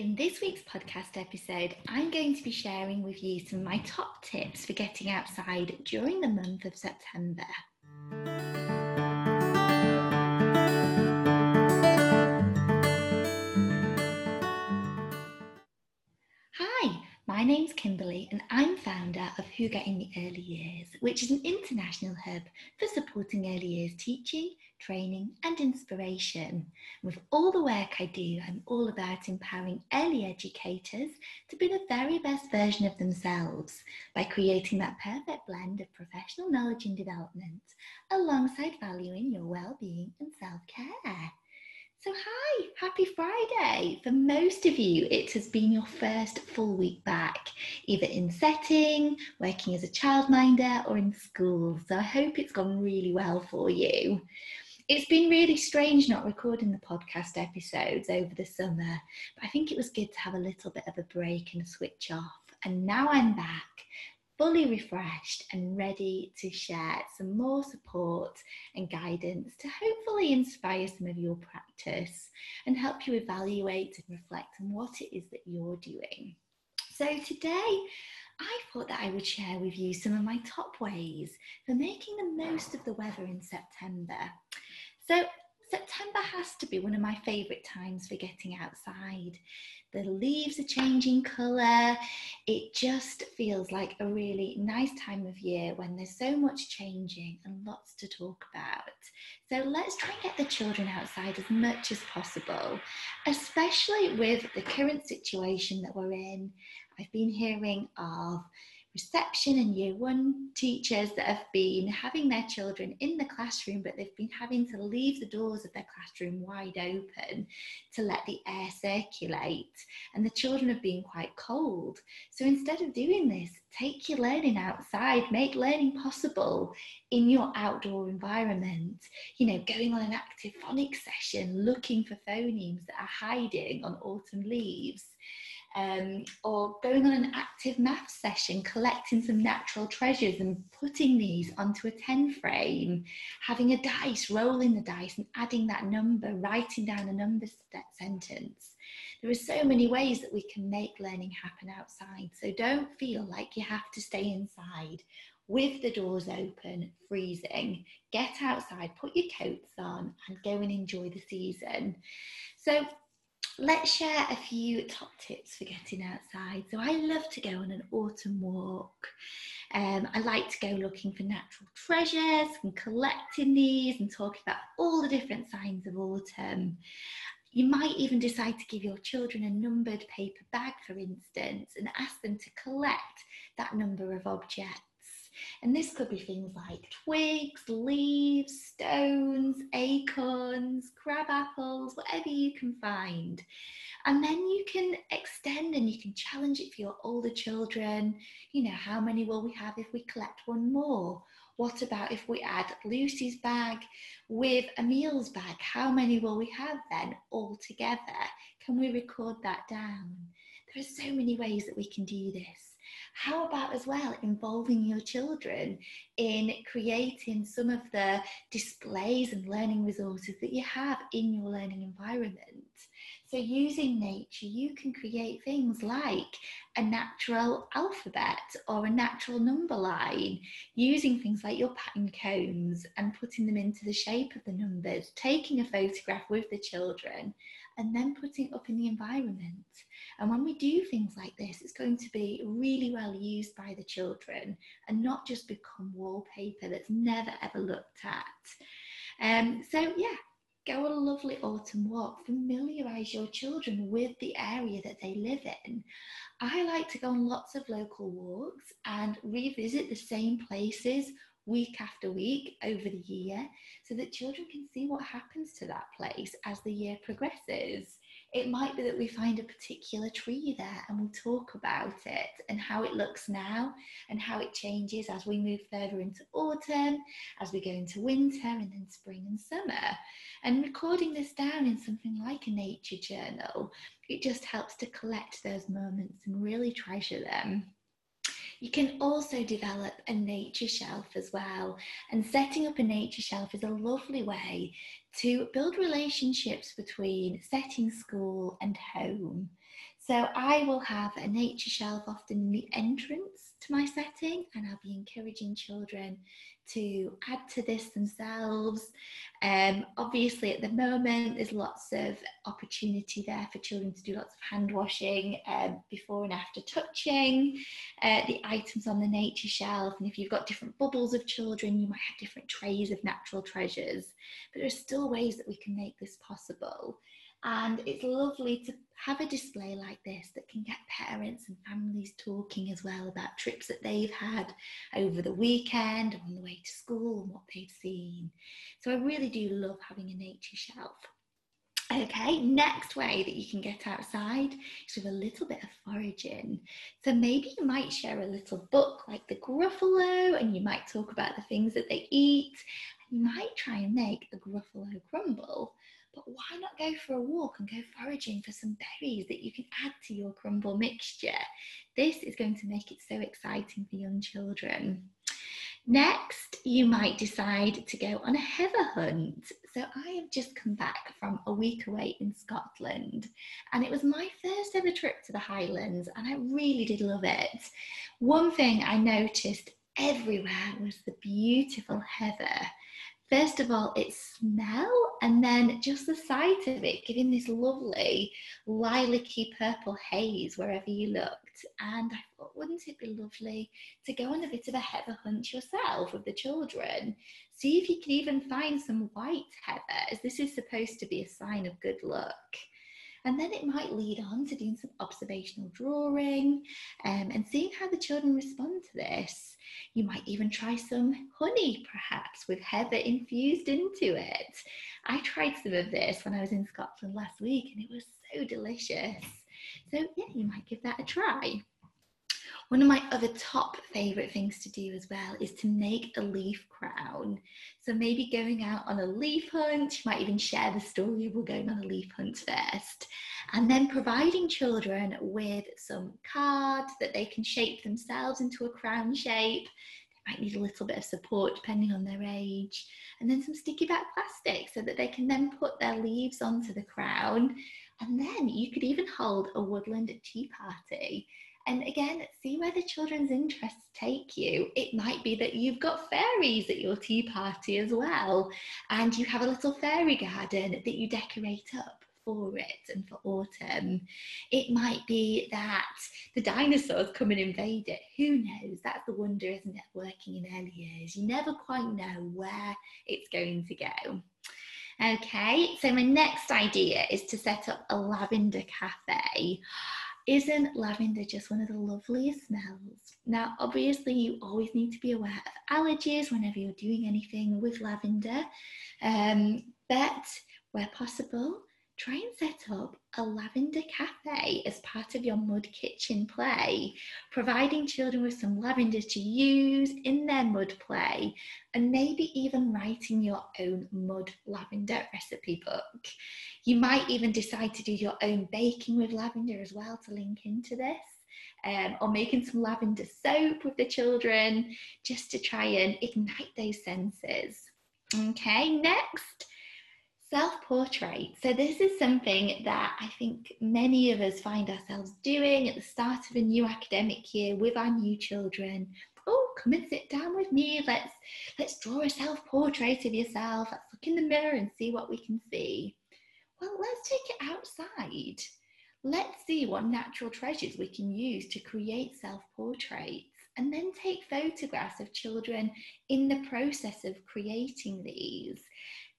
In this week's podcast episode, I'm going to be sharing with you some of my top tips for getting outside during the month of September. Name's Kimberly and I'm founder of Hygge in the Early Years, which is an international hub for supporting early years teaching, training and inspiration. With all the work I do, I'm all about empowering early educators to be the very best version of themselves by creating that perfect blend of professional knowledge and development alongside valuing your well-being and self-care. So, hi, happy Friday. For most of you, it has been your first full week back, either in setting, working as a childminder, or in school. So, I hope it's gone really well for you. It's been really strange not recording the podcast episodes over the summer, but I think it was good to have a little bit of a break and switch off. And now I'm back fully refreshed and ready to share some more support and guidance to hopefully inspire some of your practice and help you evaluate and reflect on what it is that you're doing. So, today I thought that I would share with you some of my top ways for making the most of the weather in September. So, September has to be one of my favourite times for getting outside the leaves are changing colour. It just feels like a really nice time of year when there's so much changing and lots to talk about. So let's try and get the children outside as much as possible, especially with the current situation that we're in. I've been hearing of reception and year one teachers that have been having their children in the classroom, but they've been having to leave the doors of their classroom wide open to let the air circulate. And the children have been quite cold. So instead of doing this, take your learning outside, make learning possible in your outdoor environment. You know, going on an active phonics session, looking for phonemes that are hiding on autumn leaves um, or going on an active math session, collecting some natural treasures and putting these onto a 10 frame, having a dice, rolling the dice and adding that number, writing down a number sentence. There are so many ways that we can make learning happen outside. So don't feel like you have to stay inside with the doors open, freezing. Get outside, put your coats on, and go and enjoy the season. So, let's share a few top tips for getting outside. So I love to go on an autumn walk. Um, I like to go looking for natural treasures and collecting these and talking about all the different signs of autumn. You might even decide to give your children a numbered paper bag, for instance, and ask them to collect that number of objects. And this could be things like twigs, leaves, stones, acorns, crab apples, whatever you can find. And then you can extend and you can challenge it for your older children. You know, how many will we have if we collect one more? What about if we add Lucy's bag with Emil's bag? How many will we have then all together? Can we record that down? There are so many ways that we can do this. How about as well involving your children in creating some of the displays and learning resources that you have in your learning environment? So, using nature, you can create things like a natural alphabet or a natural number line, using things like your pattern cones and putting them into the shape of the numbers, taking a photograph with the children, and then putting up in the environment. And when we do things like this, it's going to be really well used by the children and not just become wallpaper that's never ever looked at. Um, so, yeah, go a lovely autumn walk, familiarise your children with the area that they live in. I like to go on lots of local walks and revisit the same places week after week over the year so that children can see what happens to that place as the year progresses. It might be that we find a particular tree there and we'll talk about it and how it looks now and how it changes as we move further into autumn, as we go into winter and then spring and summer. And recording this down in something like a nature journal, it just helps to collect those moments and really treasure them. You can also develop a nature shelf as well. And setting up a nature shelf is a lovely way to build relationships between setting school and home. So I will have a nature shelf often in the entrance to my setting, and I'll be encouraging children to add to this themselves. Um, obviously, at the moment, there's lots of opportunity there for children to do lots of hand washing um, before and after touching uh, the items on the nature shelf. And if you've got different bubbles of children, you might have different trays of natural treasures. But there are still ways that we can make this possible. And it's lovely to have a display like this that can get parents and families talking as well about trips that they've had over the weekend on the way to school and what they've seen. So I really do love having a nature shelf. Okay, next way that you can get outside is with a little bit of foraging. So maybe you might share a little book like the Gruffalo and you might talk about the things that they eat. You might try and make a Gruffalo crumble but why not go for a walk and go foraging for some berries that you can add to your crumble mixture? This is going to make it so exciting for young children. Next, you might decide to go on a heather hunt. So, I have just come back from a week away in Scotland, and it was my first ever trip to the Highlands, and I really did love it. One thing I noticed everywhere was the beautiful heather. First of all, its smell, and then just the sight of it giving this lovely lilac-y purple haze wherever you looked. And I thought, wouldn't it be lovely to go on a bit of a heather hunt yourself with the children? See if you can even find some white heather, as this is supposed to be a sign of good luck. And then it might lead on to doing some observational drawing um, and seeing how the children respond to this. You might even try some honey, perhaps, with heather infused into it. I tried some of this when I was in Scotland last week and it was so delicious. So, yeah, you might give that a try. One of my other top favourite things to do as well is to make a leaf crown. So maybe going out on a leaf hunt, you might even share the story of we're going on a leaf hunt first. And then providing children with some card that they can shape themselves into a crown shape. They might need a little bit of support depending on their age. And then some sticky back plastic so that they can then put their leaves onto the crown. And then you could even hold a woodland tea party and again, see where the children's interests take you. It might be that you've got fairies at your tea party as well, and you have a little fairy garden that you decorate up for it and for autumn. It might be that the dinosaurs come and invade it. Who knows? That's the wonder, isn't it? Working in early years, you never quite know where it's going to go. Okay, so my next idea is to set up a lavender cafe. Isn't lavender just one of the loveliest smells? Now, obviously, you always need to be aware of allergies whenever you're doing anything with lavender, um, but where possible, try and set up a lavender cafe as part of your mud kitchen play, providing children with some lavender to use in their mud play, and maybe even writing your own mud lavender recipe book. You might even decide to do your own baking with lavender as well to link into this. Um, or making some lavender soap with the children just to try and ignite those senses. Okay, next, Self portrait. So, this is something that I think many of us find ourselves doing at the start of a new academic year with our new children. Oh, come and sit down with me. Let's let's draw a self portrait of yourself. Let's look in the mirror and see what we can see. Well, let's take it outside. Let's see what natural treasures we can use to create self portraits and then take photographs of children in the process of creating these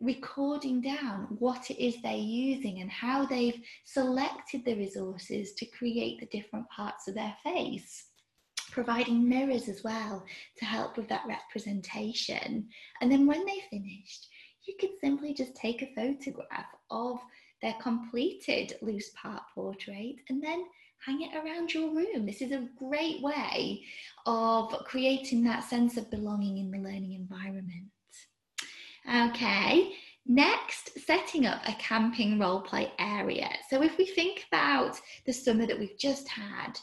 recording down what it is they're using and how they've selected the resources to create the different parts of their face. Providing mirrors as well to help with that representation. And then when they finished, you could simply just take a photograph of their completed loose part portrait and then hang it around your room. This is a great way of creating that sense of belonging in the learning environment. Okay, next, setting up a camping role play area. So if we think about the summer that we've just had,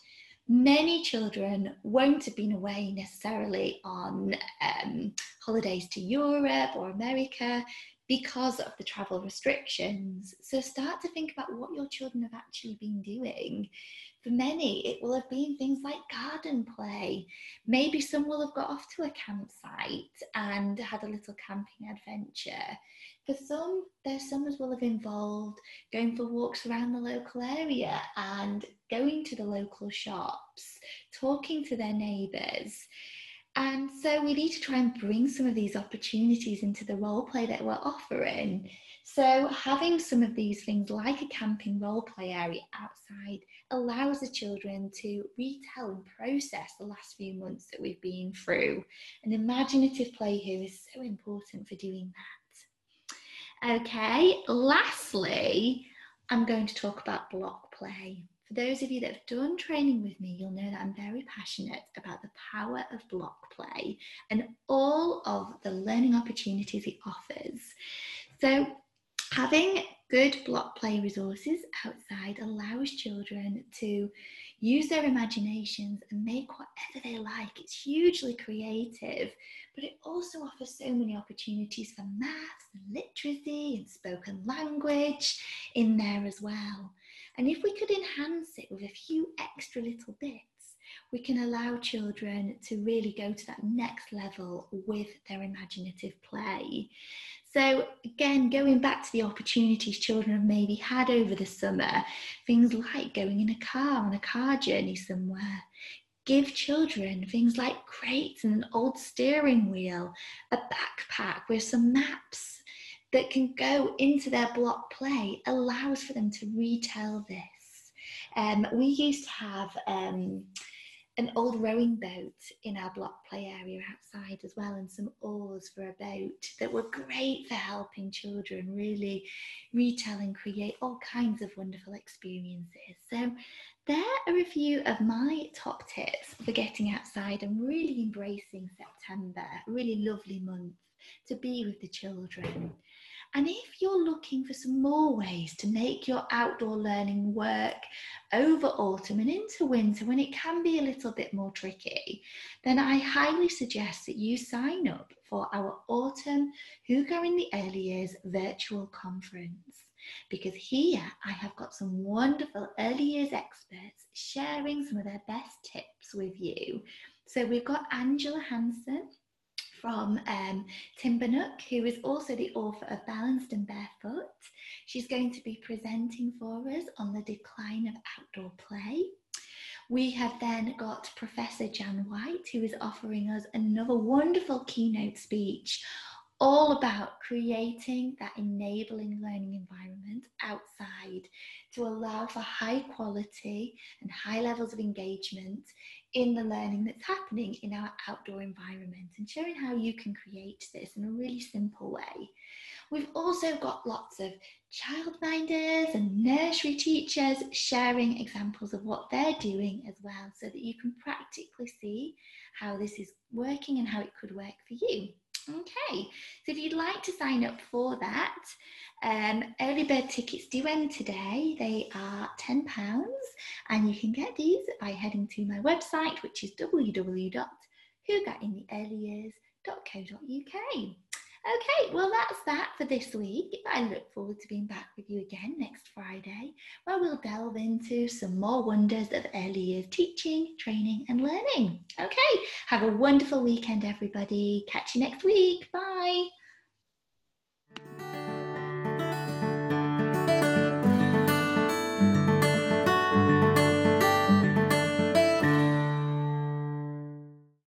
many children won't have been away necessarily on um, holidays to Europe or America because of the travel restrictions. So start to think about what your children have actually been doing. For many, it will have been things like garden play. Maybe some will have got off to a campsite and had a little camping adventure. For some, their summers will have involved going for walks around the local area and going to the local shops, talking to their neighbours. And so we need to try and bring some of these opportunities into the role play that we're offering. So having some of these things like a camping role play area outside allows the children to retell and process the last few months that we've been through. And imaginative play here is so important for doing that. Okay, lastly, I'm going to talk about block play. For those of you that have done training with me, you'll know that I'm very passionate about the power of block play and all of the learning opportunities it offers. So, having good block play resources outside allows children to use their imaginations and make whatever they like. It's hugely creative, but it also offers so many opportunities for maths and literacy and spoken language in there as well. And if we could enhance it with a few extra little bits, we can allow children to really go to that next level with their imaginative play. So, again, going back to the opportunities children have maybe had over the summer, things like going in a car on a car journey somewhere. Give children things like crates and an old steering wheel, a backpack with some maps that can go into their block play allows for them to retell this. Um, we used to have um, an old rowing boat in our block play area outside as well, and some oars for a boat that were great for helping children really retell and create all kinds of wonderful experiences. So, there are a few of my top tips for getting outside and really embracing September, really lovely month to be with the children. And if you're looking for some more ways to make your outdoor learning work over autumn and into winter when it can be a little bit more tricky, then I highly suggest that you sign up for our autumn Hygge in the Early Years virtual conference. Because here I have got some wonderful early years experts sharing some of their best tips with you. So we've got Angela Hanscom, from um, Timbernook, who is also the author of Balanced and Barefoot. She's going to be presenting for us on the decline of outdoor play. We have then got Professor Jan White, who is offering us another wonderful keynote speech all about creating that enabling learning environment outside to allow for high quality and high levels of engagement in the learning that's happening in our outdoor environment and showing how you can create this in a really simple way. We've also got lots of childminders and nursery teachers sharing examples of what they're doing as well so that you can practically see how this is working and how it could work for you. Okay, so if you'd like to sign up for that, um, early bird tickets do end today. They are £10 and you can get these by heading to my website, which is www.hyggeintheearlyyears.co.uk. Okay, well, that's that for this week. I look forward to being back with you again next Friday, where we'll delve into some more wonders of early years teaching, training, and learning. Okay, have a wonderful weekend, everybody. Catch you next week. Bye.